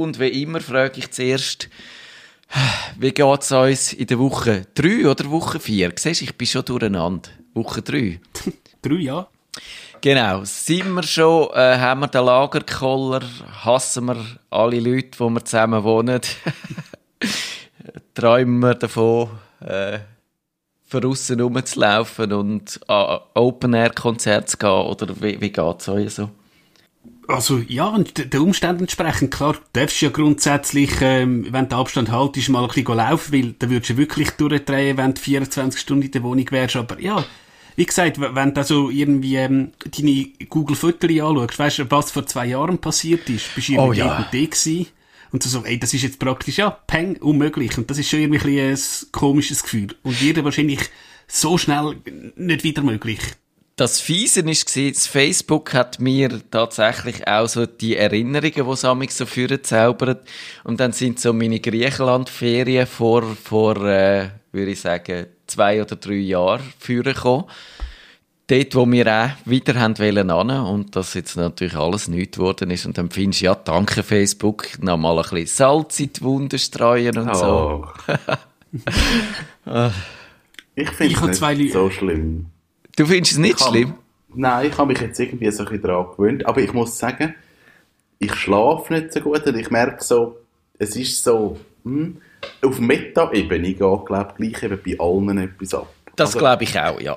Und wie immer frage ich zuerst, wie geht's uns in der Woche 3 oder Woche 4? Siehst ich bin schon durcheinander. Woche 3. 3, ja. Genau. Sind wir schon, äh, haben wir den Lagerkoller, hassen wir alle Leute, wo wir zusammen wohnen, träumen wir davon, äh, von außen rumzulaufen und an Open-Air-Konzerte zu gehen, oder wie, wie geht's euch so? Also ja, und den Umständen entsprechend, klar, du darfst ja grundsätzlich, ähm, wenn der Abstand haltest, mal ein bisschen laufen, weil dann würdest du wirklich durchdrehen, wenn du 24 Stunden in der Wohnung wärst, aber ja, wie gesagt, wenn du also irgendwie ähm, deine Google-Fotos anschaust, weißt du, was vor zwei Jahren passiert ist, bist du Oh, irgendwie ja. irgendwo gewesen und du so, ey, das ist jetzt praktisch, ja, peng, unmöglich und das ist schon irgendwie ein, bisschen ein komisches Gefühl und wird wahrscheinlich so schnell nicht wieder möglich. Das Fiese ist gewesen, das Facebook hat mir tatsächlich auch so die Erinnerungen, die es amigs so führen zaubert. Und dann sind so meine Griechenland-Ferien vor, vor, äh, würde ich sagen, zwei oder drei Jahren führen gekommen. Dort, wo wir auch wieder haben wollen hin, und das jetzt natürlich alles nichts geworden ist. Und dann findest du, ja, danke Facebook, noch mal ein bisschen Salz in die Wunden streuen und so. Oh. ich finde Ich habe es zwei nicht Lü- so schlimm. Du findest es nicht Ich hab- schlimm? Nein, ich habe mich jetzt irgendwie so ein bisschen daran gewöhnt. Aber ich muss sagen, ich schlafe nicht so gut und ich merke so, es ist so, hm, auf Meta-Ebene geht, glaube ich, gleich eben bei allen etwas ab. Das Also, glaube ich auch, ja.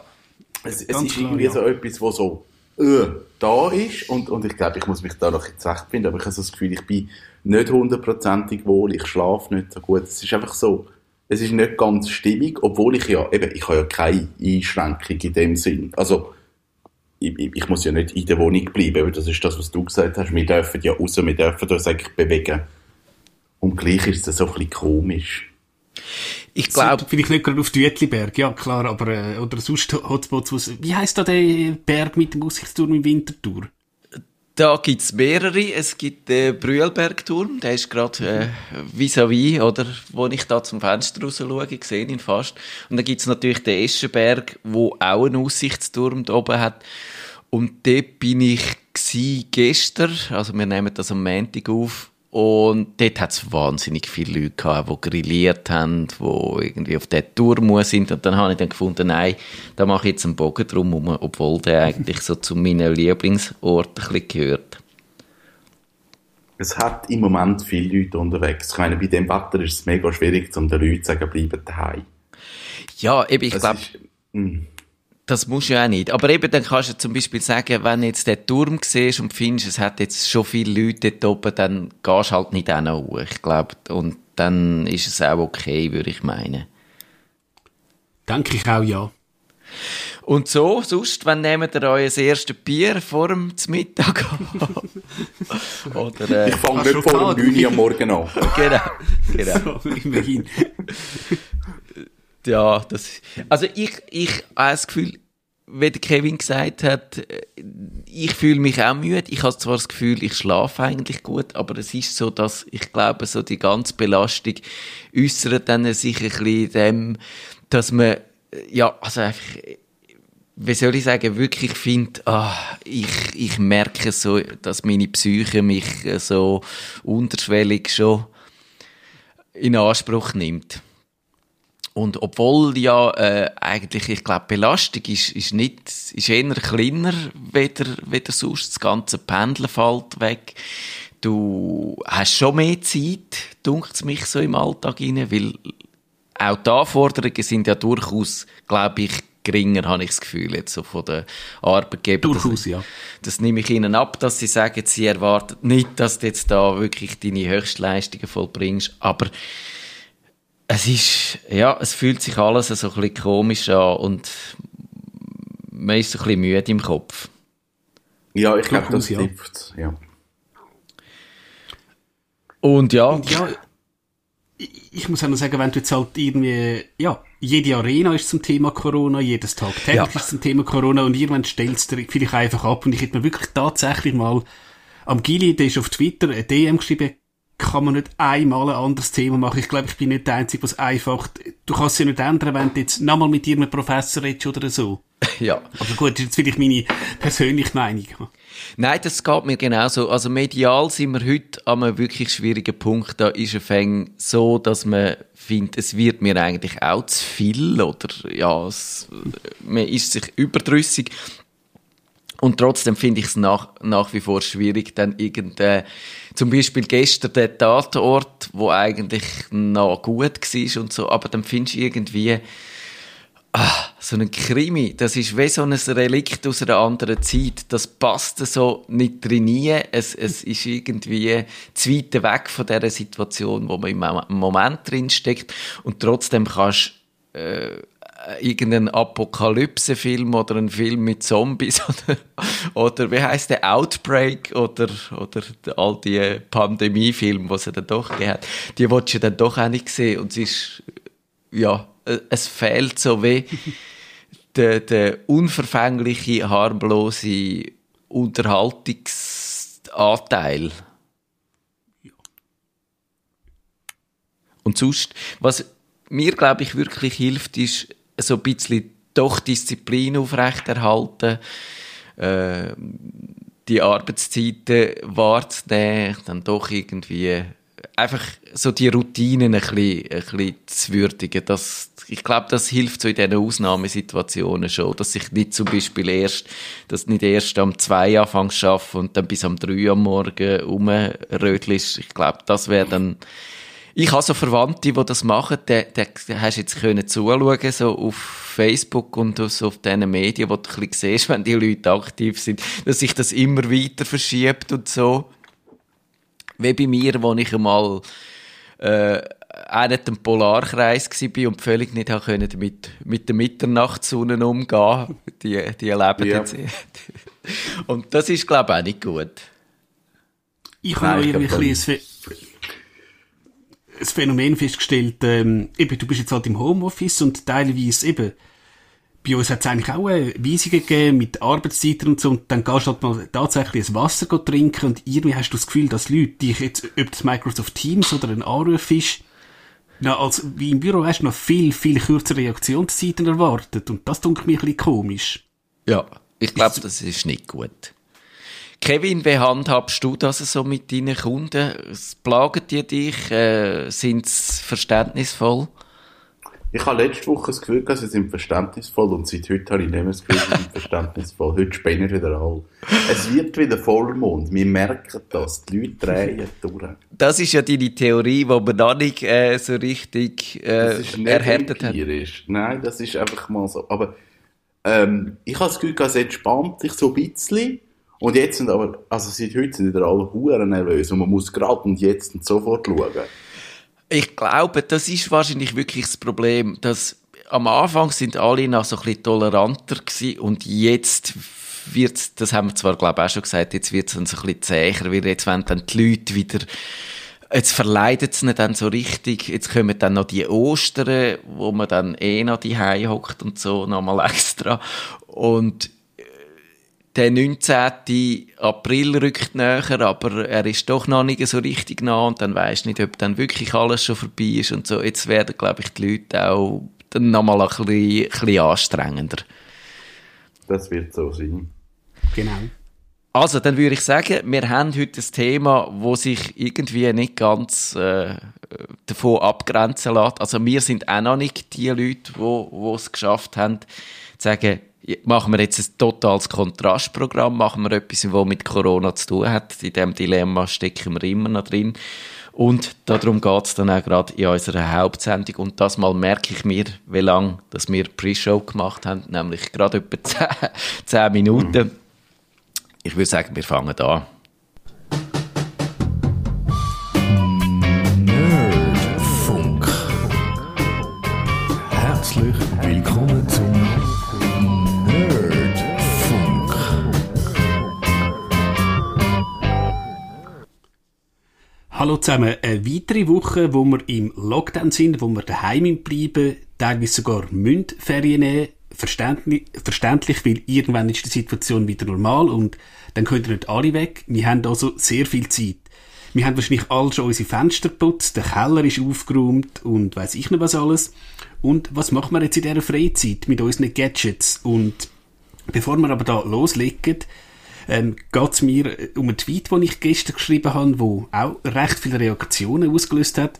Es, es ist klar, irgendwie ja. so etwas, wo so äh, da ist und, und ich glaube, ich muss mich da noch jetzt zurechtfinden, aber ich habe so das Gefühl, ich bin nicht hundertprozentig wohl, ich schlafe nicht so gut. Es ist einfach so, es ist nicht ganz stimmig, obwohl ich ja, eben, ich habe ja keine Einschränkung in dem Sinn. Also, ich, ich, muss ja nicht in der Wohnung bleiben, weil das ist das, was du gesagt hast. Wir dürfen ja raus, wir dürfen uns eigentlich bewegen. Und gleich ist es so ein bisschen komisch. Ich glaube, Vielleicht nicht gerade auf Düetliberg, ja klar, aber, äh, oder sonst Hotspots, wie heisst da der Berg mit dem Aussichtsturm im Winterthur? Da gibt's mehrere. Es gibt den Brühlbergturm, der ist gerade äh, vis-à-vis, oder, wo ich da zum Fenster raus schaue, ich sehe ihn fast. Und dann gibt's natürlich den Eschenberg, wo auch einen Aussichtsturm da oben hat. Und dort bin ich gestern, also wir nehmen das am Montag auf, und dort hat's wahnsinnig viele Leute gehabt, die grilliert haben, die irgendwie auf den Turm sind. Und dann habe ich dann gefunden, nein, da mache ich jetzt einen Bogen drum, herum, obwohl der eigentlich so zu meinen Lieblingsorten ein bisschen gehört. Es hat im Moment viele Leute unterwegs. Ich meine, bei dem Wetter ist es mega schwierig, um den Leuten zu sagen, bleiben daheim. Ja, eben, ich Es glaube. Das musst du ja auch nicht. Aber eben, dann kannst du zum Beispiel sagen, wenn du jetzt den Turm siehst und findest, es hat jetzt schon viele Leute dort oben, dann gehst du halt nicht auch noch hoch. Ich glaube, und dann ist es auch okay, würde ich meinen. Denke ich auch, ja. Und so, sonst, wann nehmt ihr euer erstes Bier vor dem Mittag Oder, äh, Ich fange nicht vor um 9 Uhr am Morgen an. genau, genau. So, immerhin. Ja, das, also ich, ich habe das Gefühl, wie der Kevin gesagt hat, äh, ich fühle mich auch müde. Ich habe zwar das Gefühl, ich schlafe eigentlich gut, aber es ist so, dass ich glaube, so die ganze Belastung äußert dann sich ein bisschen dem, dass man, äh, ja, also einfach, äh, wie soll ich sagen, wirklich finde, ah, ich, ich merke so, dass meine Psyche mich so unterschwellig schon in Anspruch nimmt. Und obwohl ja äh, eigentlich, ich glaube, Belastung ist, ist nicht, ist eher kleiner, weder, weder sonst. Das ganze Pendeln fällt weg. Du hast schon mehr Zeit, dunkt mich so im Alltag rein, weil auch die Anforderungen sind ja durchaus, glaube ich, geringer, habe ich das Gefühl, jetzt so von den Arbeitgebern. Durchaus, ja. Das nehme ich ihnen ab, dass sie sagen, sie erwarten nicht, dass du jetzt da wirklich deine Höchstleistungen vollbringst, aber es ist, ja, es fühlt sich alles so ein bisschen komisch an und man ist so ein bisschen müde im Kopf. Ja, ich glaube, das ja. trifft. Ja. Und ja, Und ja, ich, muss auch noch sagen, wenn du jetzt halt irgendwie, ja, jede Arena ist zum Thema Corona, jedes Tag täglich Ja. ist zum Thema Corona und irgendwann stellst du dir vielleicht einfach ab und ich hätte mir wirklich tatsächlich mal am Gili, der ist auf Twitter ein DM geschrieben, kann man nicht einmal ein anderes Thema machen. Ich glaube, ich bin nicht der Einzige, was einfach, du kannst es ja nicht ändern, wenn du jetzt nochmal mit irgendeinem Professor redest oder so. ja. Aber gut, das ist jetzt vielleicht meine persönliche Meinung. Nein, das geht mir genauso. Also medial sind wir heute an einem wirklich schwierigen Punkt. Da ist es so, dass man findet, es wird mir eigentlich auch zu viel oder ja, es, man ist sich überdrüssig. Und trotzdem finde ich es nach, nach wie vor schwierig, dann irgendein, zum Beispiel gestern der Tatort, wo eigentlich noch gut war und so, aber dann findest du irgendwie, ah, so ein Krimi, das ist wie so ein Relikt aus einer anderen Zeit. Das passt so nicht drin. Es, es ist irgendwie zu weit weg von der Situation, wo man im Moment drin steckt. Und trotzdem kannst äh, irgendeinen Apokalypse-Film oder einen Film mit Zombies oder, oder wie heißt der? Outbreak oder oder all die Pandemie-Filme, die es dann doch hat, die willst du dann doch auch nicht sehen und es ist ja äh, es fehlt so wie der, der unverfängliche, harmlose Unterhaltungsanteil. Und sonst, was mir, glaube ich, wirklich hilft, ist so ein bisschen doch Disziplin aufrechterhalten, äh, die Arbeitszeiten wahrzunehmen, dann doch irgendwie einfach so die Routinen ein bisschen, ein bisschen zu würdigen. Das, ich glaube, das hilft so in diesen Ausnahmesituationen schon, dass ich nicht zum Beispiel erst, dass nicht erst am zwei anfange zu arbeiten und dann bis am drei am Morgen rumrödelst. Ich glaube, das wäre dann, ich habe so Verwandte, die das machen, da, da hast du jetzt können zuschauen, so auf Facebook und so auf diesen Medien, wo du ein bisschen siehst, wenn die Leute aktiv sind, dass sich das immer weiter verschiebt und so. Wie bei mir, wo ich einmal äh, auch nicht im Polarkreis war und völlig nicht können mit, mit der Mitternachtssonne umgehen Die, die erleben ja. jetzt. Und das ist, glaube ich, auch nicht gut. Ich habe noch irgendwie ein das Phänomen festgestellt, ähm, eben, du bist jetzt halt im Homeoffice und teilweise eben, bei uns hat es eigentlich auch eine Weisungen gegeben mit Arbeitszeiten und so, und dann gehst du halt mal tatsächlich ein Wasser trinken und irgendwie hast du das Gefühl, dass Leute dich jetzt, ob das Microsoft Teams oder ein Anruf ist, na, als, wie im Büro hast du noch viel, viel kürzere Reaktionszeiten erwartet und das tut mir ein bisschen komisch. Ja, ich glaube, das ist nicht gut. Kevin, wie handhabst du das so mit deinen Kunden? Plagen die dich? Äh, sind sie verständnisvoll? Ich habe letzte Woche das Gefühl, sie sind verständnisvoll und seit heute habe ich nicht mehr das Gefühl, sie sind verständnisvoll. Heute spinnen wieder alle. Es wird wieder Vollmond. Wir merken das. Die Leute drehen durch. Das ist ja deine Theorie, die man noch nicht äh, so richtig äh, das ist nicht erhärtet hat. Nein, das ist einfach mal so. Aber ähm, ich habe das Gefühl, es entspannt sich so ein bisschen. Und jetzt sind aber, also seit heute sind wieder alle Huren nervös und man muss gerade und jetzt und sofort schauen. Ich glaube, das ist wahrscheinlich wirklich das Problem, dass am Anfang sind alle noch so ein bisschen toleranter gewesen und jetzt wird's, das haben wir zwar, glaube ich, auch schon gesagt, jetzt wird's dann so ein bisschen zäher, weil jetzt wenn dann die Leute wieder Jetzt verleidet es dann so richtig. Jetzt kommen dann noch die Ostern, wo man dann eh noch die hockt und so, nochmal extra. Und der 19. April rückt näher, aber er ist doch noch nicht so richtig nah und dann weisst nicht, ob dann wirklich alles schon vorbei ist und so. Jetzt werden, glaube ich, die Leute auch dann nochmal ein bisschen, ein bisschen anstrengender. Das wird so sein. Genau. Also, dann würde ich sagen, wir haben heute ein Thema, wo sich irgendwie nicht ganz äh, davon abgrenzen lässt. Also, wir sind auch noch nicht die Leute, die es geschafft haben, zu sagen, machen wir jetzt ein totales Kontrastprogramm, machen wir etwas, was mit Corona zu tun hat. In diesem Dilemma stecken wir immer noch drin. Und darum geht es dann auch gerade in unserer Hauptsendung. Und das mal merke ich mir, wie lange dass wir Pre-Show gemacht haben, nämlich gerade etwa 10, 10 Minuten. Mhm. Ich würde sagen, wir fangen an. Hallo zusammen, eine weitere Woche, wo wir im Lockdown sind, wo wir daheim bleiben, teilweise sogar Mündferien nehmen. Verständlich, verständlich, weil irgendwann ist die Situation wieder normal und dann können nicht alle weg. Wir haben also sehr viel Zeit. Wir haben wahrscheinlich alle schon unsere Fenster geputzt, der Keller ist aufgeräumt und weiß ich nicht was alles. Und was machen wir jetzt in dieser Freizeit mit unseren Gadgets? Und bevor wir aber da loslegen, ähm, geht es mir um einen Tweet, den ich gestern geschrieben habe, wo auch recht viele Reaktionen ausgelöst hat.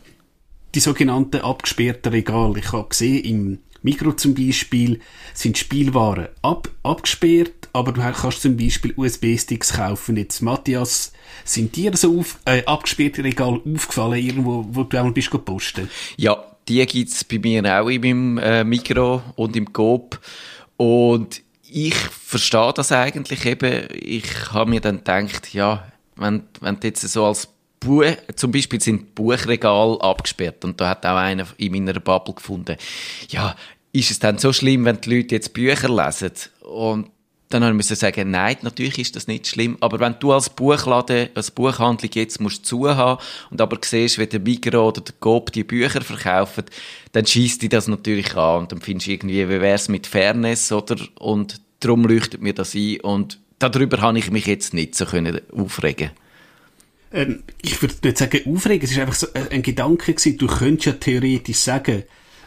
Die sogenannten abgesperrten Regale. Ich habe gesehen, im Mikro zum Beispiel sind Spielwaren ab, abgesperrt, aber du kannst zum Beispiel USB-Sticks kaufen. Jetzt, Matthias, sind dir so auf, äh, abgesperrte Regale aufgefallen, irgendwo, wo du einmal bist gepostet? Ja, die gibt's bei mir auch in meinem äh, Mikro und im Coop. Und ich verstehe das eigentlich eben. Ich habe mir dann gedacht, ja, wenn, wenn jetzt so als Buch, zum Beispiel sind Buchregal abgesperrt und da hat auch einer in meiner Bubble gefunden, ja, ist es dann so schlimm, wenn die Leute jetzt Bücher lesen? Und dann haben wir sagen, nein, natürlich ist das nicht schlimm, aber wenn du als Buchladen, als Buchhandlung jetzt musst zu haben und aber siehst, wie der Migros oder der Coop die Bücher verkaufen, dann schießt dich das natürlich an und dann findest du irgendwie, wie wär's mit Fairness, oder? Und darum leuchtet mir das ein und darüber habe ich mich jetzt nicht so können aufregen. Ähm, ich würde nicht sagen aufregen, es ist einfach so ein Gedanke gewesen, du könntest ja theoretisch sagen,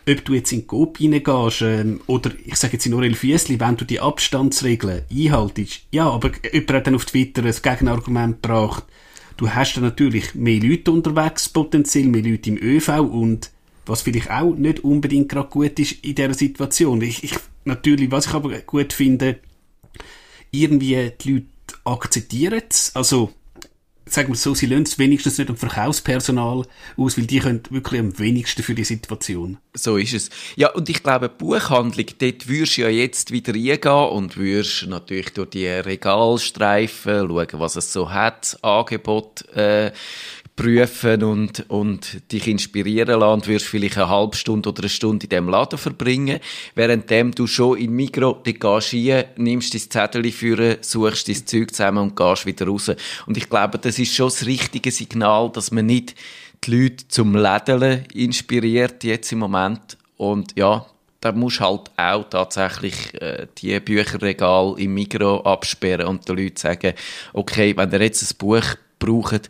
ob du jetzt in Coop reingehst, ähm, oder ich sage jetzt in Orel Fiesli, wenn du die Abstandsregeln einhaltest, ja, aber jemand hat dann auf Twitter ein Gegenargument gebracht, du hast dann natürlich mehr Leute unterwegs, potenziell mehr Leute im ÖV und was vielleicht auch nicht unbedingt gerade gut ist in dieser Situation. Ich, ich, natürlich, was ich aber gut finde, irgendwie die Leute akzeptieren es, also sagen wir so, sie lösen es wenigstens nicht am Verkaufspersonal aus, weil die können wirklich am wenigsten für die Situation. So ist es. Ja, und ich glaube, Buchhandlung, dort würdest du ja jetzt wieder reingehen und würdest natürlich durch die Regalstreifen schauen, was es so hat, Angebot, äh, prüfen und, und dich inspirieren lassen und wirst vielleicht eine halbe Stunde oder eine Stunde in diesem Laden verbringen, währenddem du schon in Migro die gehst hier, nimmst dein Zettel führen, suchst dein Zeug zusammen und gehst wieder raus. Und ich glaube, das ist schon das richtige Signal, dass man nicht die Leute zum Lädeln inspiriert jetzt im Moment. Und ja, da musst halt auch tatsächlich äh, die Bücherregal im Migro absperren und den Leuten sagen, okay, wenn ihr jetzt ein Buch braucht,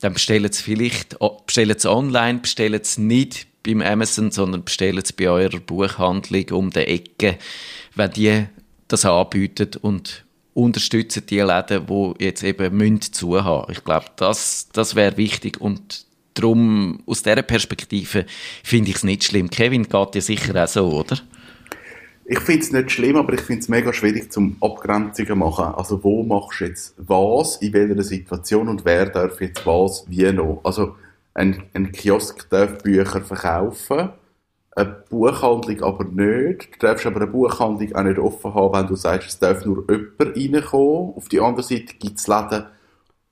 dann bestellen sie vielleicht, bestellen sie online, bestellen sie nicht beim Amazon, sondern bestellen sie bei eurer Buchhandlung um die Ecke, wenn die das anbieten und unterstützen die Läden, die jetzt eben müssen zu haben. Ich glaube, das, das wäre wichtig und darum, aus dieser Perspektive finde ich es nicht schlimm. Kevin geht ja sicher auch so, oder? Ich finde es nicht schlimm, aber ich finde es mega schwierig zum Abgrenzungen machen. Also wo machst du jetzt was, in welcher Situation und wer darf jetzt was, wie noch. Also ein, ein Kiosk darf Bücher verkaufen, eine Buchhandlung aber nicht. Du darfst aber eine Buchhandlung auch nicht offen haben, wenn du sagst, es darf nur jemand reinkommen. Auf die andere Seite gibt es Läden,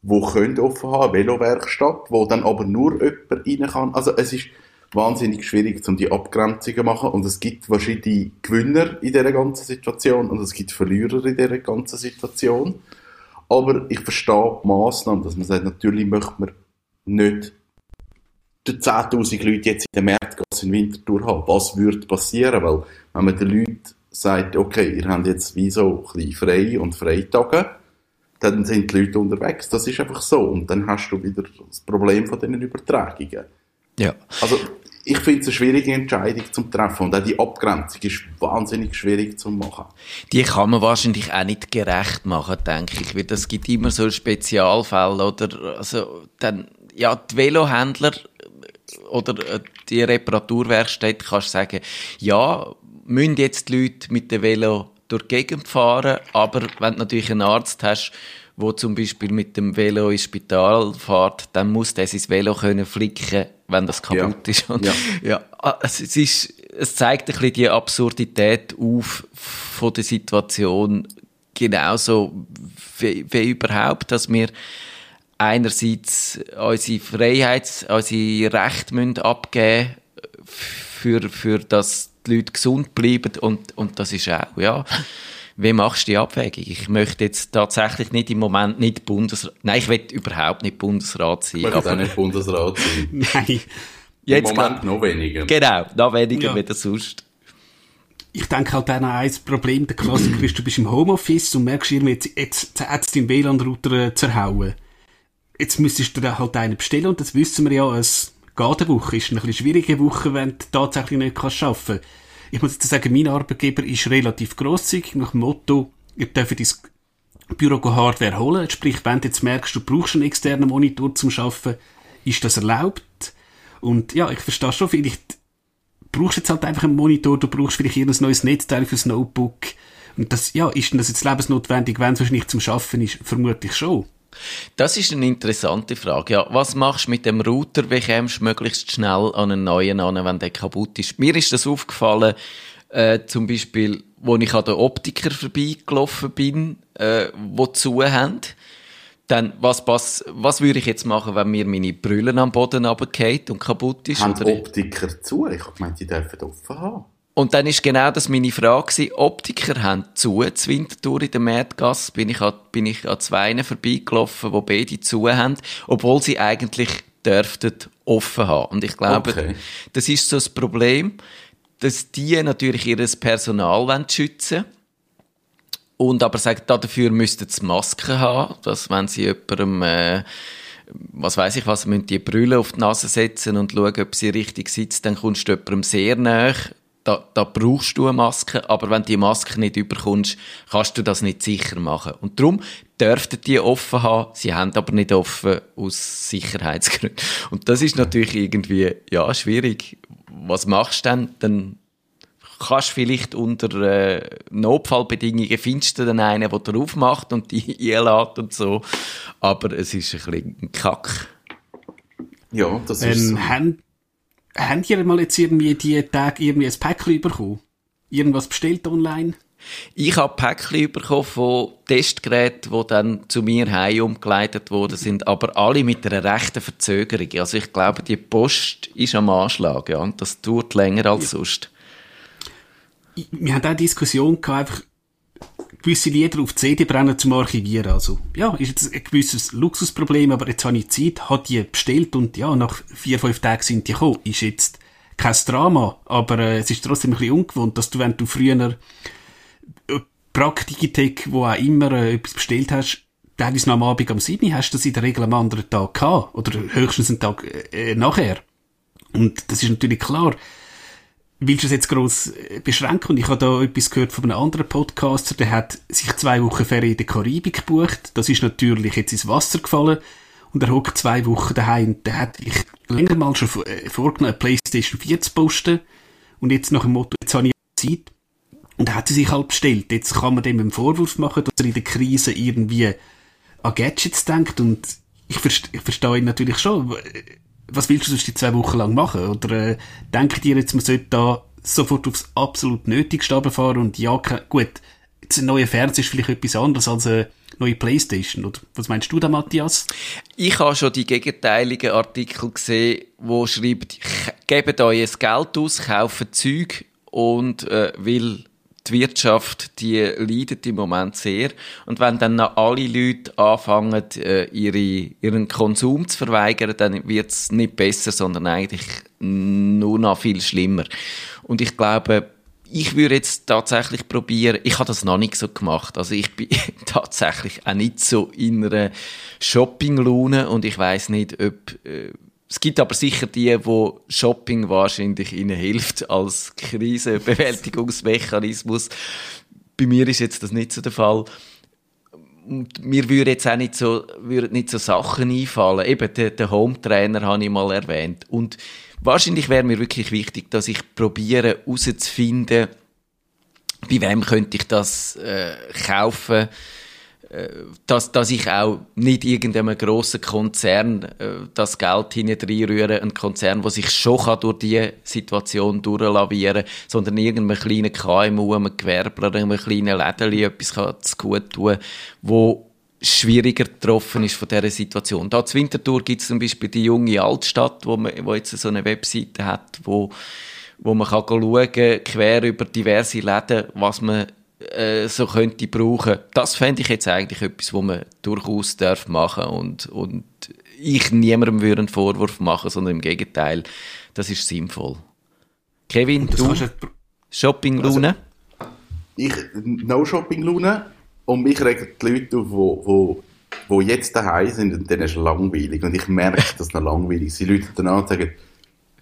die können offen haben, Velowerkstatt, wo dann aber nur jemand rein kann. Also es ist wahnsinnig schwierig, um die Abgrenzungen zu machen. Und es gibt wahrscheinlich Gewinner in dieser ganzen Situation und es gibt Verlierer in dieser ganzen Situation. Aber ich verstehe die Massnahmen, dass man sagt, natürlich möchte man nicht 10.000 Leute jetzt in der Märkte in Winterthur haben. Was würde passieren? Weil, wenn man den Leuten sagt, okay, ihr habt jetzt wie so ein bisschen frei und Freitage, dann sind die Leute unterwegs. Das ist einfach so. Und dann hast du wieder das Problem von diesen Übertragungen. Ja. Also, ich finde es eine schwierige Entscheidung zum Treffen und auch die Abgrenzung ist wahnsinnig schwierig zu machen. Die kann man wahrscheinlich auch nicht gerecht machen, denke ich, weil das gibt immer so Spezialfälle oder also dann ja die Velohändler oder äh, die Reparaturwerkstätte kannst du sagen, ja müssen jetzt die Leute mit dem Velo durch die Gegend fahren, aber wenn du natürlich einen Arzt hast, wo zum Beispiel mit dem Velo ins Spital fährt, dann muss der sein Velo können flicken, wenn das kaputt ja. ist. Und, ja. ja, ah, es, ist, es zeigt ein bisschen die Absurdität auf von der Situation, genauso wie, wie überhaupt, dass wir einerseits unsere Freiheit, unsere Rechte müssen abgeben für, für dass die Leute gesund bleiben und, und das ist auch, ja, wie machst du die Abwägung? Ich möchte jetzt tatsächlich nicht im Moment nicht Bundesrat, nein, ich will überhaupt nicht Bundesrat sein. Ich möchte auch nicht Bundesrat sein. Nein. Jetzt Im Moment noch weniger. Genau, noch weniger ja. wie sonst. Ich denke halt auch ein Problem, der Klassiker ist, du bist im Homeoffice und merkst irgendwie, jetzt, jetzt es deinen WLAN-Router äh, zerhauen. Jetzt müsstest du da halt einen bestellen und das wissen wir ja, es geht eine Woche, ist eine bisschen schwierige Woche, wenn du tatsächlich nicht arbeiten kannst ich muss jetzt sagen, mein Arbeitgeber ist relativ grosszügig nach dem Motto, ihr dürft ins Büro-Hardware holen. Sprich, wenn du jetzt merkst, du brauchst einen externen Monitor zum Arbeiten, ist das erlaubt. Und ja, ich verstehe schon, vielleicht brauchst du jetzt halt einfach einen Monitor, du brauchst vielleicht ein neues Netzteil fürs Notebook. Und das, ja, ist denn das jetzt lebensnotwendig, wenn es wahrscheinlich zum Schaffen ist? Vermutlich schon. Das ist eine interessante Frage. Ja, was machst du mit dem Router? Wie kommst du möglichst schnell an einen neuen an, wenn der kaputt ist? Mir ist das aufgefallen, äh, zum Beispiel, wo ich an der Optiker vorbeigelaufen bin, äh, wo zu haben. Dann, was, was, was würde ich jetzt machen, wenn mir meine Brille am Boden runterfällt und kaputt ist? Haben Oder- Optiker zu? Ich habe gemeint, die dürfen offen haben. Und dann ist genau das meine Frage gewesen. Optiker haben zu, zur Wintertour in der Märtgasse, bin ich an, bin ich an zwei vorbeigelaufen, wo beide zu haben, obwohl sie eigentlich dürften offen haben. Und ich glaube, Okay. das ist so das Problem, dass die natürlich ihr Personal wollen schützen und aber sagen, dafür müssten sie Masken haben, dass wenn sie jemandem, äh, was weiß ich was, müssen die Brille auf die Nase setzen und schauen, ob sie richtig sitzt, dann kommst du jemandem sehr nahe. Da, da brauchst du eine Maske, aber wenn du die Maske nicht überkommst, kannst du das nicht sicher machen. Und darum dürften die offen haben, sie haben aber nicht offen aus Sicherheitsgründen. Und das ist natürlich irgendwie, ja, schwierig. Was machst du denn? Dann kannst vielleicht unter äh, Notfallbedingungen findest du dann einen, der drauf macht und die einlädt und so. Aber es ist ein bisschen ein Kack. Ja, das ist so. Ähm, haben, haben ihr mal jetzt irgendwie die Tage irgendwie ein Päckchen bekommen? Irgendwas bestellt online? Ich habe Päckchen bekommen von Testgeräten, die dann zu mir heim umgeleitet worden sind, aber alle mit einer rechten Verzögerung. Also ich glaube, die Post ist am Anschlag, ja, und das dauert länger als sonst. wir haben auch eine Diskussion gehabt, einfach gewisse Lieder auf CD brennen zum Archivieren. Also, ja, ist jetzt ein gewisses Luxusproblem, aber jetzt habe ich Zeit, habe die bestellt und ja, nach vier, fünf Tagen sind die gekommen. Ist jetzt kein Drama, aber äh, es ist trotzdem ein bisschen ungewohnt, dass du, wenn du früher äh, Praktikitech, wo auch immer äh, etwas bestellt hast, teilweise noch am Abend am 7. hast du das in der Regel am anderen Tag gehabt. Oder höchstens einen Tag äh, nachher. Und das ist natürlich klar willst du es jetzt gross äh, beschränken? Und ich habe da etwas gehört von einem anderen Podcaster, der hat sich zwei Wochen Ferien in der Karibik gebucht. Das ist natürlich jetzt ins Wasser gefallen. Und er hockt zwei Wochen daheim. Der hat sich länger mal schon äh, vorgenommen, eine Playstation 4 zu posten. Und jetzt nach dem Motto, jetzt habe ich Zeit. Und er hat sie sich halt bestellt. Jetzt kann man dem einen Vorwurf machen, dass er in der Krise irgendwie an Gadgets denkt. Und ich, verste ich verstehe ihn natürlich schon. Was willst du sonst die zwei Wochen lang machen? Oder äh, denkt ihr jetzt, man sollte da sofort aufs absolut Nötigste runterfahren und ja, gut, jetzt ein neuer Fernseher ist vielleicht etwas anderes als eine neue Playstation. Oder was meinst du da, Matthias? Ich habe schon die gegenteiligen Artikel gesehen, wo schreibt, gebt euch Geld aus, kauft Zeug und äh, will die Wirtschaft, die leidet im Moment sehr. Und wenn dann noch alle Leute anfangen, äh, ihre, ihren Konsum zu verweigern, dann wird es nicht besser, sondern eigentlich nur noch viel schlimmer. Und ich glaube, ich würde jetzt tatsächlich probieren, ich habe das noch nicht so gemacht, also ich bin tatsächlich auch nicht so in einer Shopping-Laune und ich weiß nicht, ob, äh, es gibt aber sicher die, wo Shopping wahrscheinlich ihnen hilft als Krisenbewältigungsmechanismus. Bei mir ist jetzt das nicht so der Fall. Und mir würden jetzt auch nicht so, würden nicht so Sachen einfallen. Eben, den, den Home-Trainer habe ich mal erwähnt. Und wahrscheinlich wäre mir wirklich wichtig, dass ich probiere herauszufinden, bei wem könnte ich das äh, kaufen, dass, dass ich auch nicht irgendeinem grossen Konzern äh, das Geld hineinrühre, ein Konzern, der sich schon kann durch diese Situation durchlavieren kann, sondern irgendeinem kleinen KMU, einem Gewerbler, einem kleinen Lädeli etwas kann zu gut tun, wo schwieriger getroffen ist von dieser Situation. Da zur Winterthur gibt es zum Beispiel die junge Altstadt, wo, man, wo jetzt so eine Webseite hat, wo, wo man kann schauen kann, quer über diverse Läden, was man äh, so könnte brauchen. Das fände ich jetzt eigentlich etwas, wo man durchaus darf machen und, und ich niemandem würde einen Vorwurf machen, sondern im Gegenteil, das ist sinnvoll. Kevin, Das du, Shopping-Laune? Ich, No-Shopping-Laune. Und mich regen die Leute auf, wo, wo, wo jetzt daheim sind und dann ist es langweilig. Und ich merke, dass es noch langweilig ist. Die Leute dann und sagen,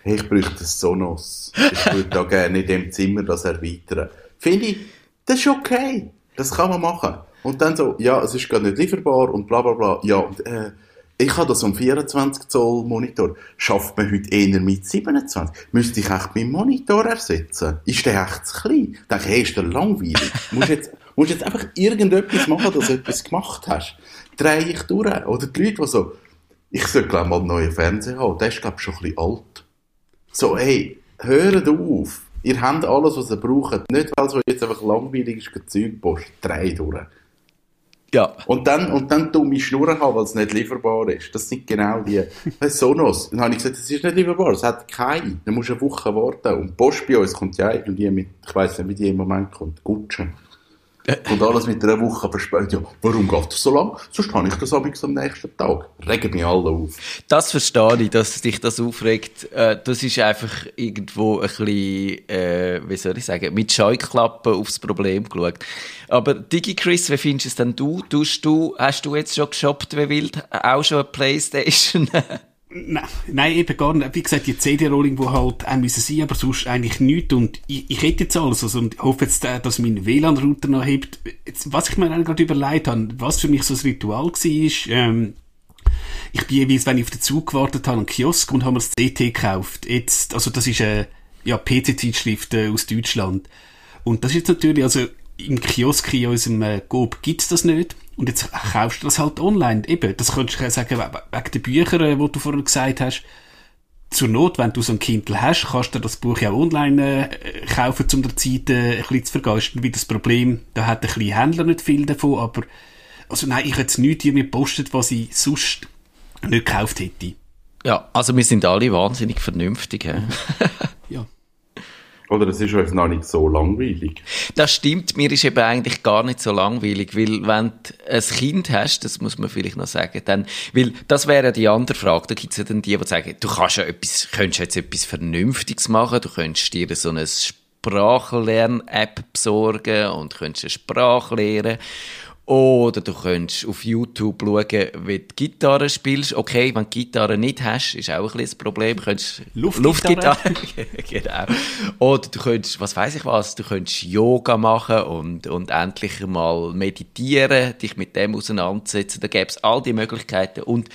hey, ich bräuchte ein Sonos. Ich würde da gerne in dem Zimmer das erweitern. Finde ich, das ist okay. Das kann man machen. Und dann so, ja, es ist gar nicht lieferbar und bla bla bla. Ja, und, äh, ich habe das um 24 Zoll Monitor. Schafft man heute eher mit 27? Müsste ich echt meinen Monitor ersetzen? Ist der echt zu klein? Denke ich, hey, ist der langweilig? musst jetzt, musst jetzt einfach irgendetwas machen, dass du etwas gemacht hast. Drehe ich durch. Oder die Leute, die so, ich sollte glaube mal einen neuen Fernseher haben. Der ist glaube ich schon ein bisschen alt. So, hey, hört auf. Ihr habt alles, was ihr braucht. Nicht, weil es jetzt einfach langweilig ist, Zeug post. Drei durch. Ja. Und dann, und dann dumme Schnurren haben, weil es nicht lieferbar ist. Das sind genau die. Sonos. Dann habe ich gesagt, es ist nicht lieferbar, es hat keine. Dann musst du eine Woche warten. Und Post bei uns kommt ja irgendwie mit, ich weiss nicht, wie die im Moment kommt, Gutsche. Und alles mit einer Woche verspätet. Ja, warum geht das so lang? Sonst habe ich das abends am nächsten Tag. Regen mich alle auf. Das verstehe ich, dass dich das aufregt. Äh, das ist einfach irgendwo ein bisschen, äh, wie soll ich sagen, mit Scheuklappen aufs Problem geschaut. Aber Digi Chris, wie findest du es denn du? Tust du, hast du jetzt schon geshoppt wie wild? Auch schon eine Playstation? Nein, nein, eben gar nicht. Wie gesagt, die CD-Rolling, die halt auch müssen sein, aber sonst eigentlich nichts. Und ich, ich hätte jetzt alles. Also, und hoffe jetzt, äh, dass mein WLAN-Router noch hebt. Jetzt, was ich mir eigentlich gerade überlegt habe, was für mich so ein Ritual war, ähm, ich bin jeweils, wenn ich auf den Zug gewartet habe, einen Kiosk und habe mir das CT gekauft. Jetzt, also das ist eine, ja, PC-Zeitschrift äh, aus Deutschland. Und das ist jetzt natürlich, also im Kiosk in unserem äh, Coop gibt's das nicht. Und jetzt kaufst du das halt online. Eben, das könntest du sagen, we- wegen den Büchern, äh, die du vorhin gesagt hast. Zur Not, wenn du so ein Kindle hast, kannst du das Buch ja online äh, kaufen, um der Zeit äh, ein bisschen zu vergeisten. Wie das Problem, da hat ein bisschen Händler nicht viel davon, aber also nein, ich hätte jetzt nichts hier mir gepostet, was ich sonst nicht gekauft hätte. ja, also wir sind alle wahnsinnig vernünftig. hä? Ja. Oder es ist euch noch nicht so langweilig. Das stimmt, mir ist eben eigentlich gar nicht so langweilig, weil wenn du ein Kind hast, das muss man vielleicht noch sagen, dann, weil das wäre die andere Frage, da gibt es ja dann die, die sagen, du kannst ja etwas, könntest jetzt etwas Vernünftiges machen, du könntest dir so eine Sprachlern-App besorgen und könntest eine Sprache lernen. Oder du könntest auf YouTube schauen, wie du Gitarre spielst. Okay, wenn du Gitarre nicht hast, ist auch ein bisschen ein Problem. Du könntest Luftgitarre. genau. Oder du könntest, was weiß ich was, du könntest Yoga machen und, und endlich mal meditieren, dich mit dem auseinandersetzen. Da gäbe es all die Möglichkeiten. Und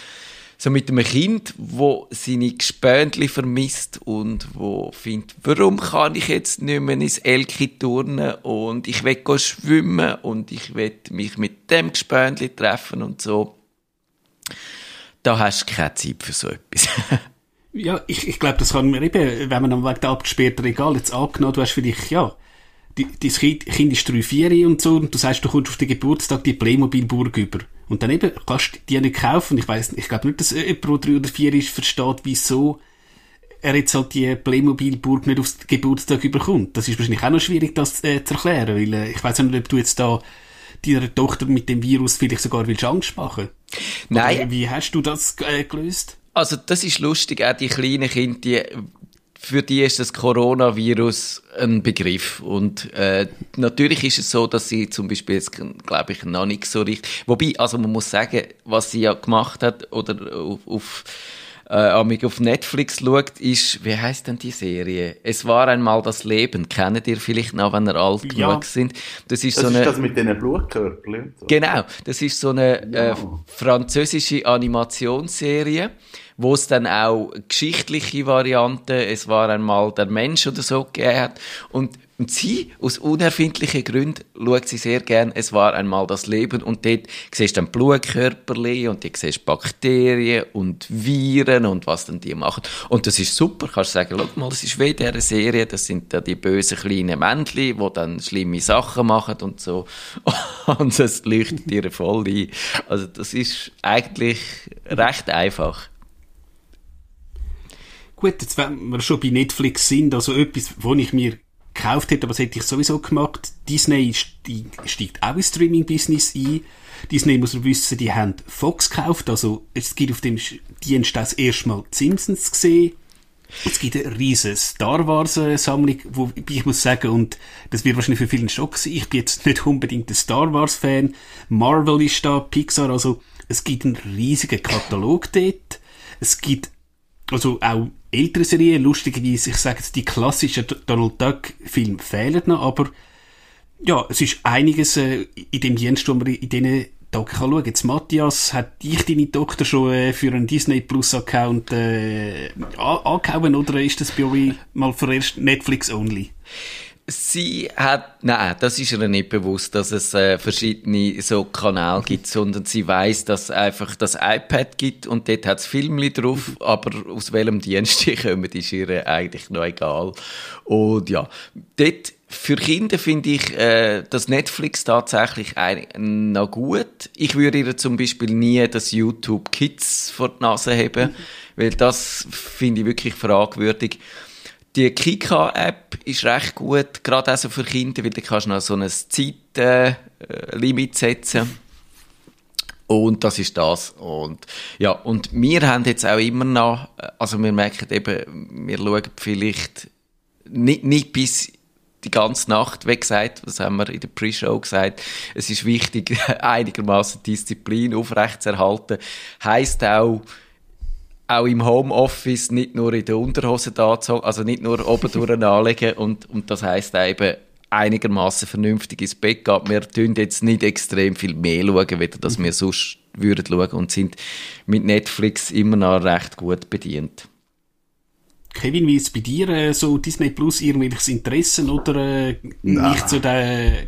so mit einem Kind, wo seine Gespöntli vermisst und wo findet, warum kann ich jetzt nicht mehr ins Elki turnen und ich will schwimmen und ich will mich mit dem Gespöntli treffen und so. Da hast du keine Zeit für so etwas. Ja, ich, ich glaube, das kann man eben, wenn man am Weg der abgesperrten Regal jetzt angenommen, du hast vielleicht, ja, die, dein Kind, kind ist 3, 4 und so, und du sagst, du kommst auf den Geburtstag die Playmobil-Burg über. Und dann eben kannst du die nicht kaufen. Ich weiss, ich glaube nicht, dass jemand, der 3 oder 4 ist, versteht, wieso er jetzt halt die Playmobil-Burg nicht aufs Geburtstag überkommt. Das ist wahrscheinlich auch noch schwierig, das äh, zu erklären, weil äh, ich weiss nicht, ob du jetzt da deiner Tochter mit dem Virus vielleicht sogar willst Angst machen. Nein. Oder wie hast du das äh, gelöst? Also, das ist lustig, auch die kleinen Kinder, die, für die ist das Coronavirus ein Begriff. Und äh, natürlich ist es so, dass sie zum Beispiel jetzt, glaube ich, noch nicht so richtig. Wobei, also man muss sagen, was sie ja gemacht hat oder auf, auf äh, amig auf Netflix schaut, ist, wie heißt denn die Serie? Es war einmal das Leben. Kennt ihr vielleicht noch, wenn ihr alt Ja. genug sind? Das ist Das so ist eine. das mit und so. Genau, das ist so eine äh, Ja. französische Animationsserie, wo es dann auch geschichtliche Varianten, es war einmal der Mensch oder so gegeben hat. Und, und sie, aus unerfindlichen Gründen, schaut sie sehr gern, es war einmal das Leben. Und dort siehst du dann Blutkörperli und die siehst Bakterien und Viren und was dann die machen. Und das ist super, kannst sagen, schau mal, das ist wie in dieser Serie, das sind da die bösen kleinen Männchen, die dann schlimme Sachen machen und so. Und es leuchtet dir voll ein. Also das ist eigentlich recht einfach. Gut, jetzt wenn wir schon bei Netflix sind, also etwas, wo ich mir gekauft hätte, aber das hätte ich sowieso gemacht. Disney steigt, auch ins Streaming-Business ein. Disney muss man wissen, die haben Fox gekauft, also es gibt auf dem Dienst das erste Mal Simpsons gesehen. Es gibt eine riesige Star Wars äh, Sammlung, wo ich muss sagen, und das wird wahrscheinlich für viele ein Schock sein, ich bin jetzt nicht unbedingt ein Star Wars Fan. Marvel ist da, Pixar, also es gibt einen riesigen Katalog dort. Es gibt also auch ältere Serien, lustigerweise, ich sage jetzt, die klassischen Donald Duck Filme fehlen noch, aber ja, es ist einiges äh, in dem Dienst, wo man in diesen Tagen kann schauen. Jetzt, Matthias, hat dich deine Tochter schon äh, für einen Disney Plus Account äh, an- angehauen oder ist das bei euch mal vorerst Netflix only? Sie hat, nein, das ist ihr nicht bewusst, dass es äh, verschiedene so Kanäle gibt, sondern sie weiß, dass es einfach das iPad gibt und dort hat es Filmli drauf, aber aus welchem Dienst die kommen, ist ihr eigentlich noch egal. Und ja, dort für Kinder finde ich äh, das Netflix tatsächlich ein, noch gut. Ich würde ihr zum Beispiel nie das YouTube Kids vor die Nase haben, weil das finde ich wirklich fragwürdig. Die Kika-App ist recht gut, gerade also für Kinder, weil da kannst du noch so ein Zeitlimit äh, setzen. Und das ist das. Und, ja, und wir haben jetzt auch immer noch, also wir merken eben, wir schauen vielleicht nicht, nicht bis die ganze Nacht, wie gesagt, das haben wir in der Pre-Show gesagt, es ist wichtig, einigermaßen Disziplin aufrechtzuerhalten. Heißt auch, auch im Homeoffice nicht nur in der Unterhose da also nicht nur oben durch anlegen und, und das heisst eben einigermaßen vernünftig ins Bett gehen. Wir tun jetzt nicht extrem viel mehr schauen, weder dass wir sonst würden schauen und sind mit Netflix immer noch recht gut bedient. Kevin, wie ist es bei dir äh, so Disney Plus irgendwelches Interessen oder äh, nicht so der...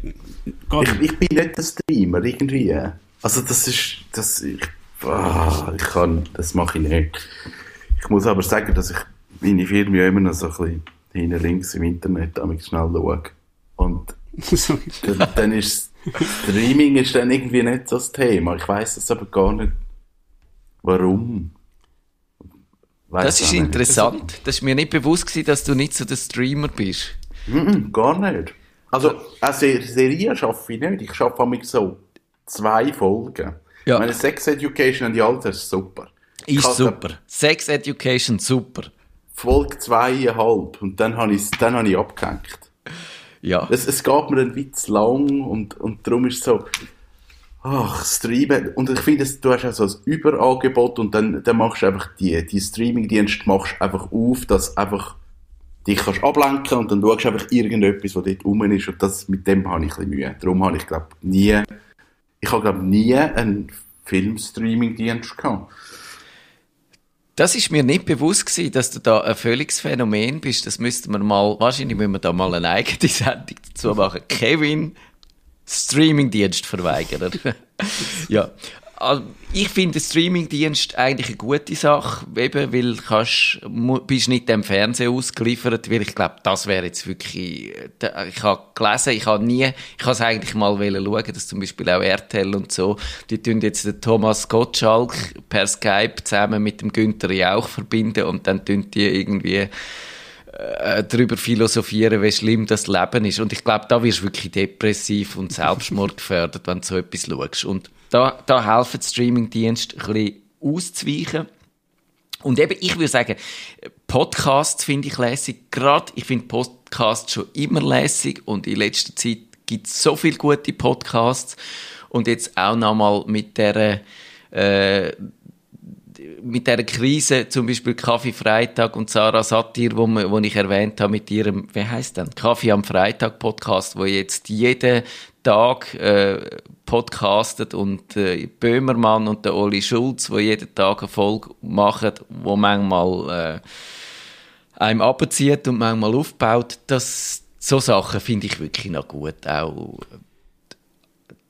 Gar Ich, ich bin nicht der Streamer, irgendwie. Also das ist, das, ich, ah, ich kann, das mache ich nicht. Ich muss aber sagen, dass ich meine Firma ja immer noch so ein bisschen hinten links im Internet damit schnell schaue. Und dann, dann ist Streaming ist dann irgendwie nicht so das Thema. Ich weiß das aber gar nicht, warum. Weiss Das ist auch nicht. interessant. Das ist mir nicht bewusst gewesen, dass du nicht so der Streamer bist. Mhm, gar nicht. Also, eine Ser Serie schaffe ich nicht. Ich schaffe mich so zwei Folgen. Ja. Meine Sex Education und die Alter ist super. Ich Ist habe super. Sex Education, super. Folge zweieinhalb und dann habe ich, dann habe ich abgehängt. Ja. Es, es geht mir ein Witz lang und, und darum ist es so, ach, Streamen. Und ich finde, du hast auch so ein Überangebot und dann, dann machst du einfach die, die Streaming-Dienste machst du einfach auf, dass einfach dich kannst ablenken und dann schaust du einfach irgendetwas, was dort rum ist und das, mit dem habe ich ein bisschen Mühe. Darum habe ich, glaube nie, ich habe, glaube nie einen Film-Streaming-Dienst gehabt. Das ist mir nicht bewusst gewesen, dass du da ein völliges Phänomen bist. Das müssten wir mal, wahrscheinlich müssen wir da mal eine eigene Sendung dazu machen. Kevin, Streamingdienst verweigern. ja. Also, Ich finde den Streamingdienst eigentlich eine gute Sache, eben, weil mu- bist nicht dem Fernsehen ausgeliefert, weil ich glaube, das wäre jetzt wirklich, ich habe gelesen, ich habe nie, ich habe es eigentlich mal schauen, dass zum Beispiel auch RTL und so, die tun jetzt den Thomas Gottschalk per Skype zusammen mit dem Günther Jauch verbinden und dann tun die irgendwie äh, darüber philosophieren, wie schlimm das Leben ist. Und ich glaube, da wirst du wirklich depressiv und Selbstmord gefördert, wenn du so etwas schaust. Und da, da helfen die Streamingdienste ein bisschen auszuweichen. Und eben, ich würde sagen, Podcasts finde ich lässig. Gerade, ich finde Podcasts schon immer lässig und in letzter Zeit gibt es so viele gute Podcasts. Und jetzt auch nochmal mit der, äh, mit der Krise, zum Beispiel Kaffee Freitag und Sarah Satir, wo, wo ich erwähnt habe mit ihrem, wie heißt denn, Kaffee am Freitag Podcast, wo jetzt jeden Tag äh, podcastet und äh, Böhmermann und der Oli Schulz, wo jeden Tag eine Folge machen, wo manchmal äh, einem abzieht und manchmal aufbaut. Das, so Sachen finde ich wirklich noch gut. Auch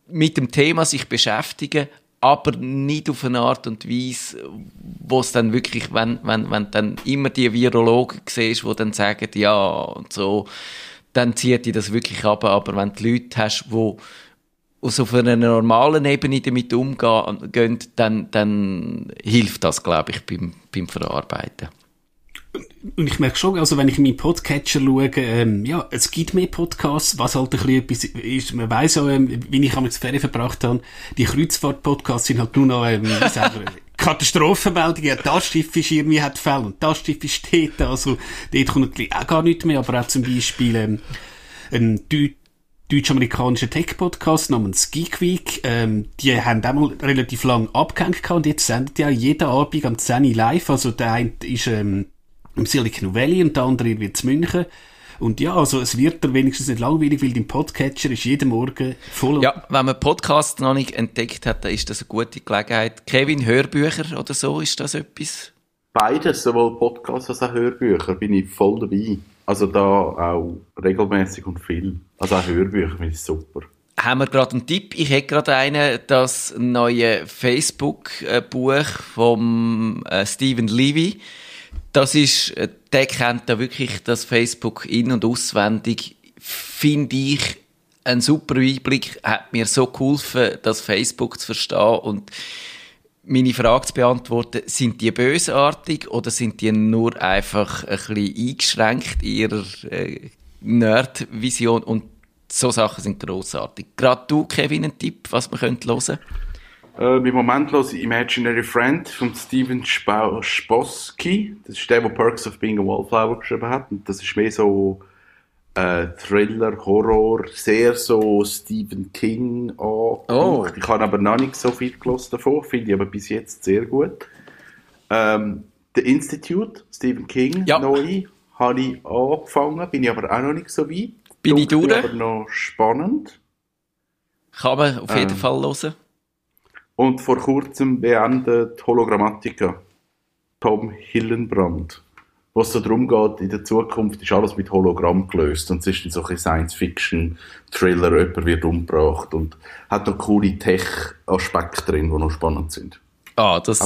mit dem Thema sich beschäftigen, aber nicht auf eine Art und Weise, wo es dann wirklich, wenn, wenn, wenn dann immer die Virologen siehst, die dann sagen, ja, und so, dann zieht die das wirklich ab, aber wenn du Leute hast, die aus auf einer normalen Ebene damit umgehen, gehen, dann, dann hilft das, glaube ich, beim, beim Verarbeiten. Und ich merke schon, also wenn ich in meinen Podcatcher schaue, ähm, ja, es gibt mehr Podcasts, was halt ein bisschen etwas ist, man weiss auch, ähm, wie ich die Ferien verbracht habe, die Kreuzfahrt-Podcasts sind halt nur noch, ähm, Katastrophenmeldungen, ja, das Schiff ist irgendwie hat Fälle und das Schiff ist dort, also dort kommt auch gar nichts mehr, aber auch zum Beispiel ähm, ein Deu- deutsch-amerikanischer Tech-Podcast namens Geek Week. Ähm, die haben auch mal relativ lang abgehängt gehabt und jetzt sendet ja jeden Abend am 10 Uhr live. Also der eine ist ähm, im Silicon Valley und der andere wird in München. Und ja, also es wird dir wenigstens nicht langweilig, weil dein Podcatcher ist jeden Morgen voll. Ja, wenn man Podcast noch nicht entdeckt hat, dann ist das eine gute Gelegenheit. Kevin, Hörbücher oder so, ist das etwas? Beides, sowohl Podcasts als auch Hörbücher, bin ich voll dabei. Also da auch regelmäßig und viel. Also auch Hörbücher finde ich super. Haben wir gerade einen Tipp? Ich hätte gerade einen, das neue Facebook-Buch vom äh, Stephen Levy. Das ist, äh, der kennt da wirklich das Facebook in- und auswendig. Finde ich ein super Einblick, hat mir so geholfen, das Facebook zu verstehen und meine Frage zu beantworten, sind die bösartig oder sind die nur einfach ein bisschen eingeschränkt in ihrer äh, Nerd-Vision und so Sachen sind grossartig. Gerade du, Kevin, ein Tipp, was man könnte hören? Äh, Im Moment höre ich Imaginary Friend von Steven Sposky. Das ist der, der Perks of Being a Wallflower geschrieben hat. Und das ist mehr so äh, Thriller, Horror, sehr so Stephen King angehaucht. Oh. Ich habe aber noch nicht so viel gelesen davon, finde ich aber bis jetzt sehr gut. Ähm, The Institute, Stephen King, Ja. neu, habe ich angefangen, bin ich aber auch noch nicht so weit. Bin ich Dunkel, durch? aber noch spannend. Kann man auf jeden Ähm. Fall hören. Und vor kurzem beendet Hologrammatica. Tom Hillenbrand. Was so darum geht, in der Zukunft ist alles mit Hologramm gelöst und es ist dann so ein Science-Fiction-Thriller, jemand wird umgebracht und hat noch coole Tech-Aspekte drin, die noch spannend sind. Ah, das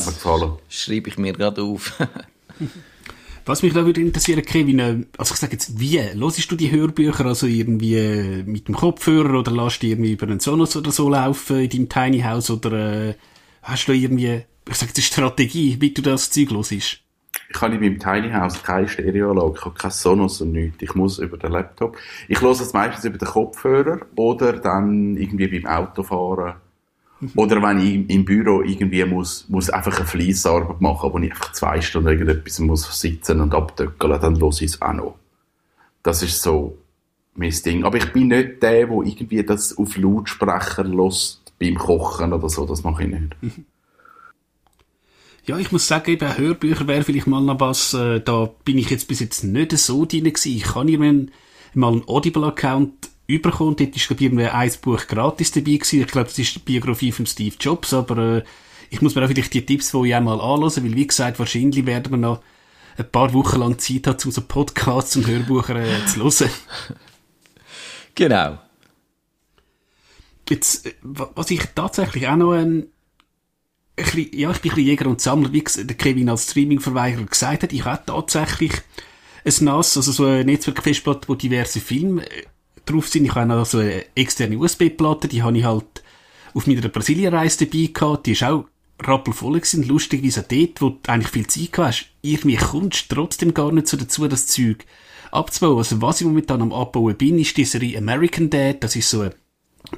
schreibe ich mir gerade auf. Was mich da würde interessieren, Kevin, äh, also ich sage jetzt, wie? Hörst du die Hörbücher also irgendwie äh, mit dem Kopfhörer oder lässt du irgendwie über einen Sonos oder so laufen in deinem Tiny House oder äh, hast du irgendwie, ich sage jetzt, eine Strategie, wie du das Zeug hörst? Ich habe in meinem Tiny House keine Stereoanlage, ich habe kein Sonos und nichts. Ich muss über den Laptop. Ich höre es meistens über den Kopfhörer oder dann irgendwie beim Autofahren. Oder wenn ich im Büro irgendwie muss, muss einfach eine Fleissarbeit machen, wo ich einfach zwei Stunden irgendetwas muss sitzen und abdöckeln, dann höre ich es auch noch. Das ist so mein Ding. Aber ich bin nicht der, der irgendwie das auf Lautsprecher lässt beim Kochen oder so. Das mache ich nicht. Ja, ich muss sagen, eben Hörbücher wäre vielleicht mal noch was, äh, da bin ich jetzt bis jetzt nicht so drin gewesen. Ich kann irgendwann mal einen Audible-Account überkommen, dort ist, glaube ich, irgendwie ein Buch gratis dabei gewesen. Ich glaube, das ist die Biografie von Steve Jobs, aber äh, ich muss mir auch vielleicht die Tipps von auch mal anhören, weil, wie gesagt, wahrscheinlich werden wir noch ein paar Wochen lang Zeit haben, um so Podcasts und Hörbücher äh, zu hören. genau. Jetzt, äh, wa- was ich tatsächlich auch noch, ähm, ein bisschen, ja, ich bin ein bisschen Jäger und Sammler, wie der Kevin als Streaming-Verweigerer gesagt hat. Ich habe tatsächlich ein NAS, also so eine Netzwerkfestplatte, wo diverse Filme äh, drauf sind. Ich habe auch so eine externe USB-Platte, die habe ich halt auf meiner Brasilien-Reise dabei gehabt. Die ist auch rappelvoll gewesen. Lustigerweise dort, wo du eigentlich viel Zeit gehabt hast. Irgendwie kommst trotzdem gar nicht so dazu, das Zeug abzubauen. Also was ich momentan am Abbauen bin, ist die Serie American Dad. Das ist so ein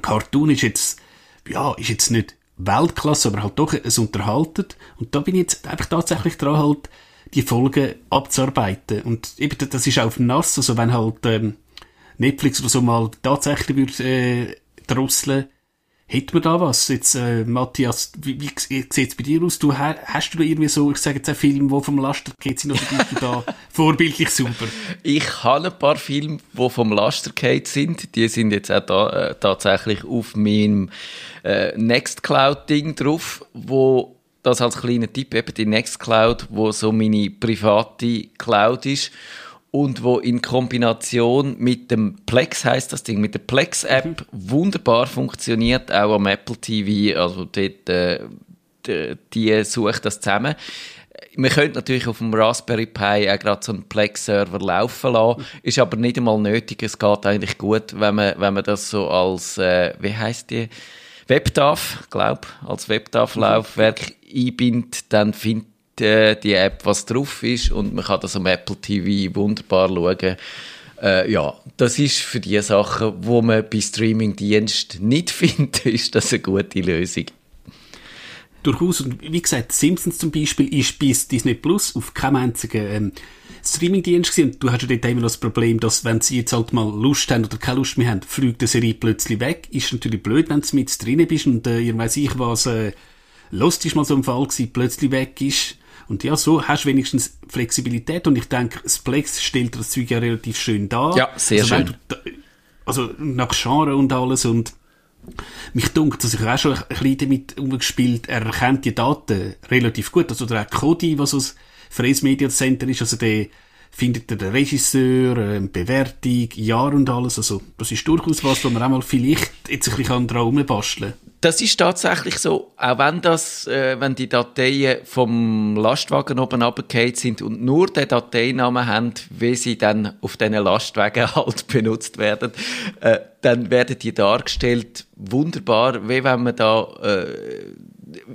Cartoon ist jetzt, ja, ist jetzt nicht Weltklasse, aber halt doch es unterhaltet. Und da bin ich jetzt einfach tatsächlich dran, halt die Folgen abzuarbeiten. Und eben, das ist auch auf dem NAS, also wenn halt ähm, Netflix oder so mal tatsächlich würde äh, drosseln, hätte man da was. Jetzt, äh, Matthias, wie, wie sieht es bei dir aus? Du, ha- hast du da irgendwie so, ich sage jetzt einen Film, der vom Laster geht, sind, oder bist du da vorbildlich super? Ich habe ein paar Filme, die vom Laster gefallen sind. Die sind jetzt auch da, äh, tatsächlich auf meinem äh, Nextcloud-Ding drauf, wo das als kleiner Tipp eben die Nextcloud, wo so meine private Cloud ist und wo in Kombination mit dem Plex heißt das Ding, mit der Plex-App wunderbar funktioniert, auch am Apple TV. Also dort, äh, die, die sucht das zusammen. Man könnte natürlich auf dem Raspberry Pi auch gerade so einen Plex-Server laufen lassen, ist aber nicht einmal nötig. Es geht eigentlich gut, wenn man, wenn man das so als, äh, wie heißt die? WebDAV, glaub, als WebDAV-Laufwerk einbindet, dann findet äh, die App, was drauf ist und man kann das am Apple TV wunderbar schauen. Äh, ja, das ist für die Sachen, wo man bei Streamingdienst nicht findet, ist das eine gute Lösung. durchaus, und wie gesagt, Simpsons zum Beispiel ist bis Disney Plus auf keinem einzigen ähm, Streamingdienst gewesen. Und du hast ja dort immer das Problem, dass wenn sie jetzt halt mal Lust haben oder keine Lust mehr haben, fliegt die Serie plötzlich weg. Ist natürlich blöd, wenn du mit drinnen bist und äh, ihr weiss ich was, äh, Lost ist mal so ein Fall gewesen, plötzlich weg ist. Und ja, so hast du wenigstens Flexibilität und ich denke, das Plex stellt das Zeug ja relativ schön dar. Ja, sehr also, schön. du da- also nach Genre und alles und mich dunkt, dass ich auch schon ein bisschen damit umgespielt, er erkennt die Daten relativ gut. Also der Cody, was aus Freies Media Center ist, also der findet er den Regisseur, äh, Bewertung, Jahr und alles. Also das ist durchaus was, wo man auch mal vielleicht jetzt ein bisschen dran rumbasteln kann. Das ist tatsächlich so, auch wenn das, äh, wenn die Dateien vom Lastwagen oben runtergefallen sind und nur den Dateinamen haben, wie sie dann auf diesen Lastwagen halt benutzt werden, äh, dann werden die dargestellt wunderbar, wie wenn man da äh,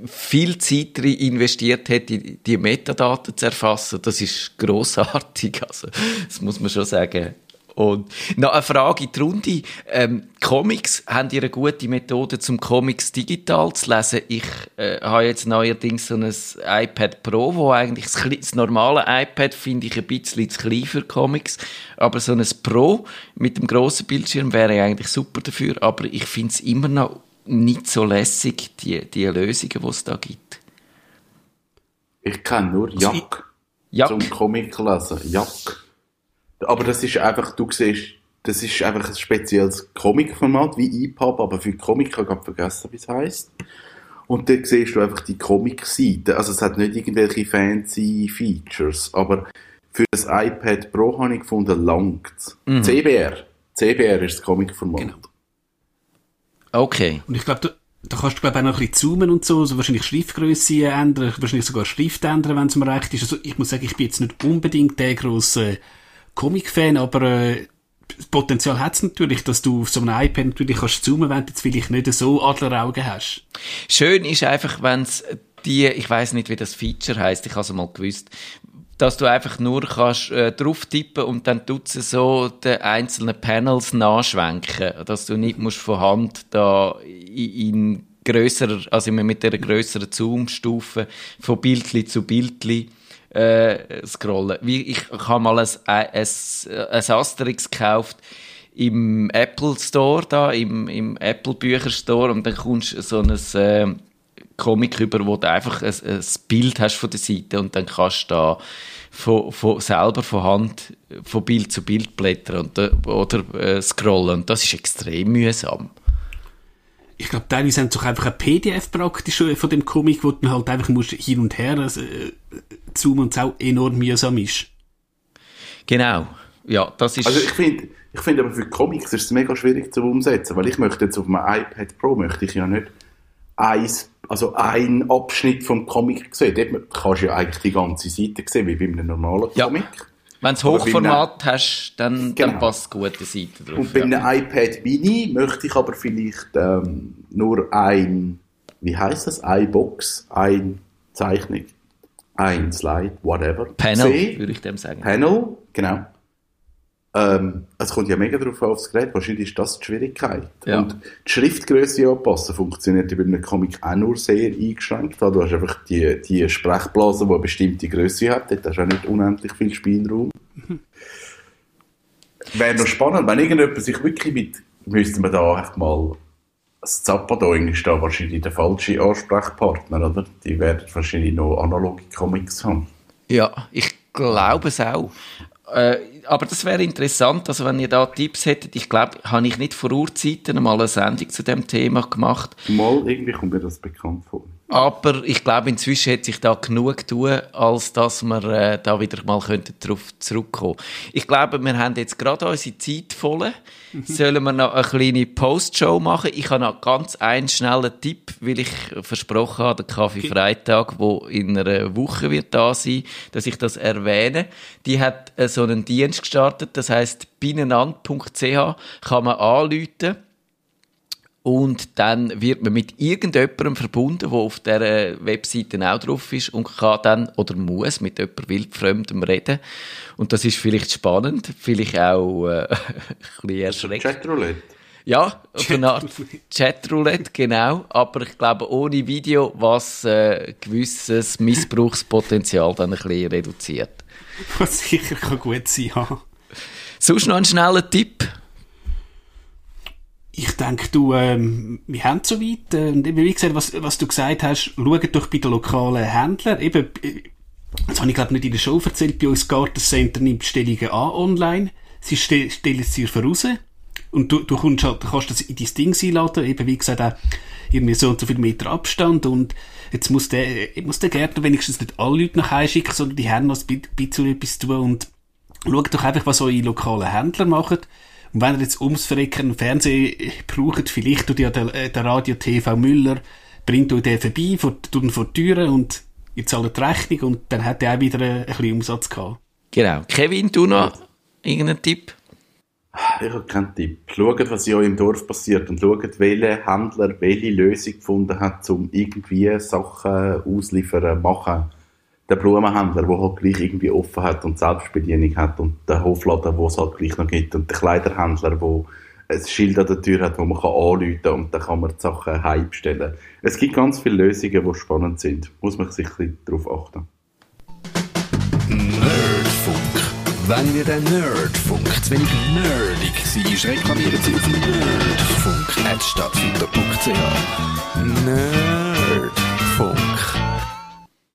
viel Zeit drin investiert hätte, die, die Metadaten zu erfassen. Das ist großartig, also das muss man schon sagen. Und noch eine Frage in die Runde. Ähm, Comics, haben ihr eine gute Methode, zum Comics digital zu lesen? Ich äh, habe jetzt neuerdings so ein iPad Pro, wo eigentlich das, das normale iPad finde ich ein bisschen zu klein für Comics, aber so ein Pro mit dem grossen Bildschirm wäre eigentlich super dafür, aber ich finde es immer noch nicht so lässig, die, die Lösungen, die es da gibt. Ich kenne nur Jack Ja, zum Comic lesen. Jack. Aber das ist einfach, du siehst, das ist einfach ein spezielles Comic-Format, wie EPUB, aber für Comic, ich habe gerade vergessen, wie es heisst. Und dann siehst du einfach die Comic-Seite. Also es hat nicht irgendwelche fancy Features, aber für das iPad Pro habe ich gefunden, langt CBR. CBR ist das Comic-Format. Genau. okay. Und ich glaube, da, da kannst du glaube auch noch ein bisschen zoomen und so, also wahrscheinlich Schriftgröße ändern, wahrscheinlich sogar Schrift ändern, wenn es mir recht ist. Also ich muss sagen, ich bin jetzt nicht unbedingt der grosse Comic-Fan, aber äh, das Potenzial hat es natürlich, dass du auf so einem iPad natürlich kannst zoomen, wenn du jetzt vielleicht nicht so Adleraugen hast. Schön ist einfach, wenn es die, ich weiß nicht, wie das Feature heißt, ich habe es mal gewusst, dass du einfach nur kannst äh, drauf tippen und dann tut sie so die einzelnen Panels nachschwenken, dass du nicht musst von Hand da in, in grösserer, also mit der grösseren Zoom-Stufe von Bildli zu Bildli äh, scrollen. Wie, ich, ich habe mal ein, ein, ein Asterix gekauft im Apple Store da, im, im Apple Bücherstore und dann kommst du so ein äh, Comic über, wo du einfach ein, ein Bild hast von der Seite und dann kannst du da von, von, selber von Hand von Bild zu Bild blättern und, äh, oder äh, scrollen und das ist extrem mühsam. Ich glaube, teilweise haben sie doch einfach ein PDF praktisch von dem Comic, wo du halt einfach musst hin und her also, äh, zoomen und es auch enorm mühsam ist. Genau. Ja, das ist... Also ich finde, ich finde aber für Comics ist es mega schwierig zu umsetzen, weil ich möchte jetzt auf meinem iPad Pro möchte ich ja nicht eins, also ein Abschnitt vom Comic sehen. Dort kannst du ja eigentlich die ganze Seite sehen, wie bei einem normalen Ja. Wenn du Hochformat hast, dann, dann Genau. passt eine gute Seite drauf. Und bei ja. einem iPad Mini möchte ich aber vielleicht ähm, nur ein, wie heißt das, eine Box, ein Zeichnung, ein Slide, whatever. Panel, würde ich dem sagen. Panel, genau. Ähm, es kommt ja mega drauf aufs Gerät. Wahrscheinlich ist das die Schwierigkeit. Ja. Und die Schriftgröße anpassen funktioniert bei einem Comic auch nur sehr eingeschränkt. Du hast einfach die, die Sprechblase, die eine bestimmte Größe hat. Dort hast du auch nicht unendlich viel Spielraum. Wäre noch spannend, wenn irgendjemand sich wirklich mit, müsste man da echt mal, das Zappadoing ist da wahrscheinlich der falsche Ansprechpartner, oder? Die werden wahrscheinlich noch analoge Comics haben. Ja, ich glaube es auch. Äh, aber das wäre interessant, also wenn ihr da Tipps hättet, ich glaube, habe ich nicht vor Urzeiten mal eine Sendung zu dem Thema gemacht, Mal, irgendwie kommt mir das bekannt vor. Aber ich glaube, inzwischen hat sich da genug tun, als dass wir äh, da wieder mal könnten darauf zurückkommen. Ich glaube, wir haben jetzt gerade unsere Zeit voll. Sollen wir noch eine kleine Postshow machen? Ich habe noch ganz einen schnellen Tipp, weil ich versprochen habe, der Kaffee Freitag, wo in einer Woche wird da sein, dass ich das erwähne. Die hat äh, so einen Dienst gestartet, das heißt binnenand.ch kann man anrufen und dann wird man mit irgendjemandem verbunden, der auf der Webseite auch drauf ist und kann dann oder muss mit jemandem wildfremdem reden. Und das ist vielleicht spannend, vielleicht auch äh, ein bisschen erschreckend. Chatroulette. Ja, auf eine Art Chatroulette, genau. Aber ich glaube, ohne Video, was äh, gewisses Missbrauchspotenzial dann ein bisschen reduziert. Was sicher kann gut sein, ja. Sonst noch ein schneller Tipp. Ich denke, du, ähm, wir haben es soweit. Äh, eben, wie gesagt, was, was du gesagt hast, schau doch bei den lokalen Händlern. Eben, äh, das habe ich glaube nicht in der Show erzählt, bei uns Gartencenter nimmt Bestellungen an online. Sie stell, stellen es dir voraus. Und du, du, kommst halt, kannst das in dein Ding einladen, eben wie gesagt auch irgendwie so und so viel Meter Abstand und jetzt muss der, muss der Gärtner wenigstens nicht alle Leute nach Hause schicken, sondern die haben noch ein bisschen etwas tun und schaut doch einfach, was eure lokalen Händler machen. Und wenn ihr jetzt ums Verrecken einen Fernseher braucht, vielleicht tut ja der, äh, der Radio TV Müller, bringt euch den vorbei, vor, tut ihn vor die Türe und ihr zahlt die Rechnung und dann hat er auch wieder ein, ein bisschen Umsatz gehabt. Genau. Kevin, du noch irgendeinen Tipp? Ich habe keinen Tipp. Schaut, was in eurem Dorf passiert und schaut, welcher Händler welche Lösung gefunden hat, um irgendwie Sachen ausliefern, machen. Der Blumenhändler, der halt gleich irgendwie offen hat und Selbstbedienung hat und der Hofladen, wo es halt gleich noch gibt und der Kleiderhändler, der ein Schild an der Tür hat, wo man kann anrufen kann und dann kann man die Sachen heimstellen. Es gibt ganz viele Lösungen, die spannend sind. Muss man sich ein bisschen darauf achten. Nerdfunk. Wenn ihr den Nerdfunk zu wenig nerdig seid, reklamiert sie auf nerdfunk.net stattfinder.ch. Nerd